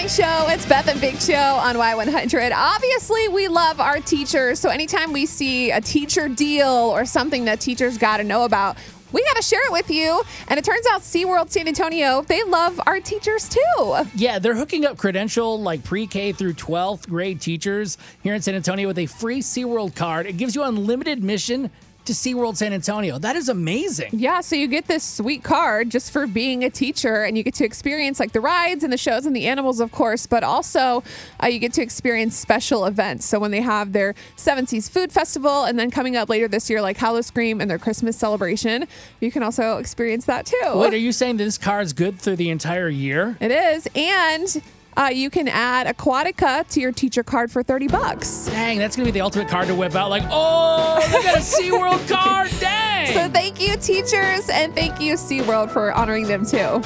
morning show. It's Beth and Big Show on Y100. Obviously, we love our teachers. So anytime we see a teacher deal or something that teachers got to know about, we got to share it with you. And it turns out SeaWorld San Antonio, they love our teachers too. Yeah, they're hooking up credential like pre-K through 12th grade teachers here in San Antonio with a free SeaWorld card. It gives you unlimited admission to SeaWorld San Antonio. That is amazing. Yeah, so you get this sweet card just for being a teacher, and you get to experience like the rides and the shows and the animals, of course, but also uh, you get to experience special events. So when they have their Seven Seas Food Festival, and then coming up later this year, like Howl-O-Scream and their Christmas celebration, you can also experience that too. Wait, are you saying this card's good through the entire year? It is, and uh, you can add Aquatica to your teacher card for 30 bucks. Dang, that's gonna be the ultimate card to whip out. Like, oh, they got a SeaWorld card. Dang. So thank you, teachers, and thank you, SeaWorld, for honoring them too.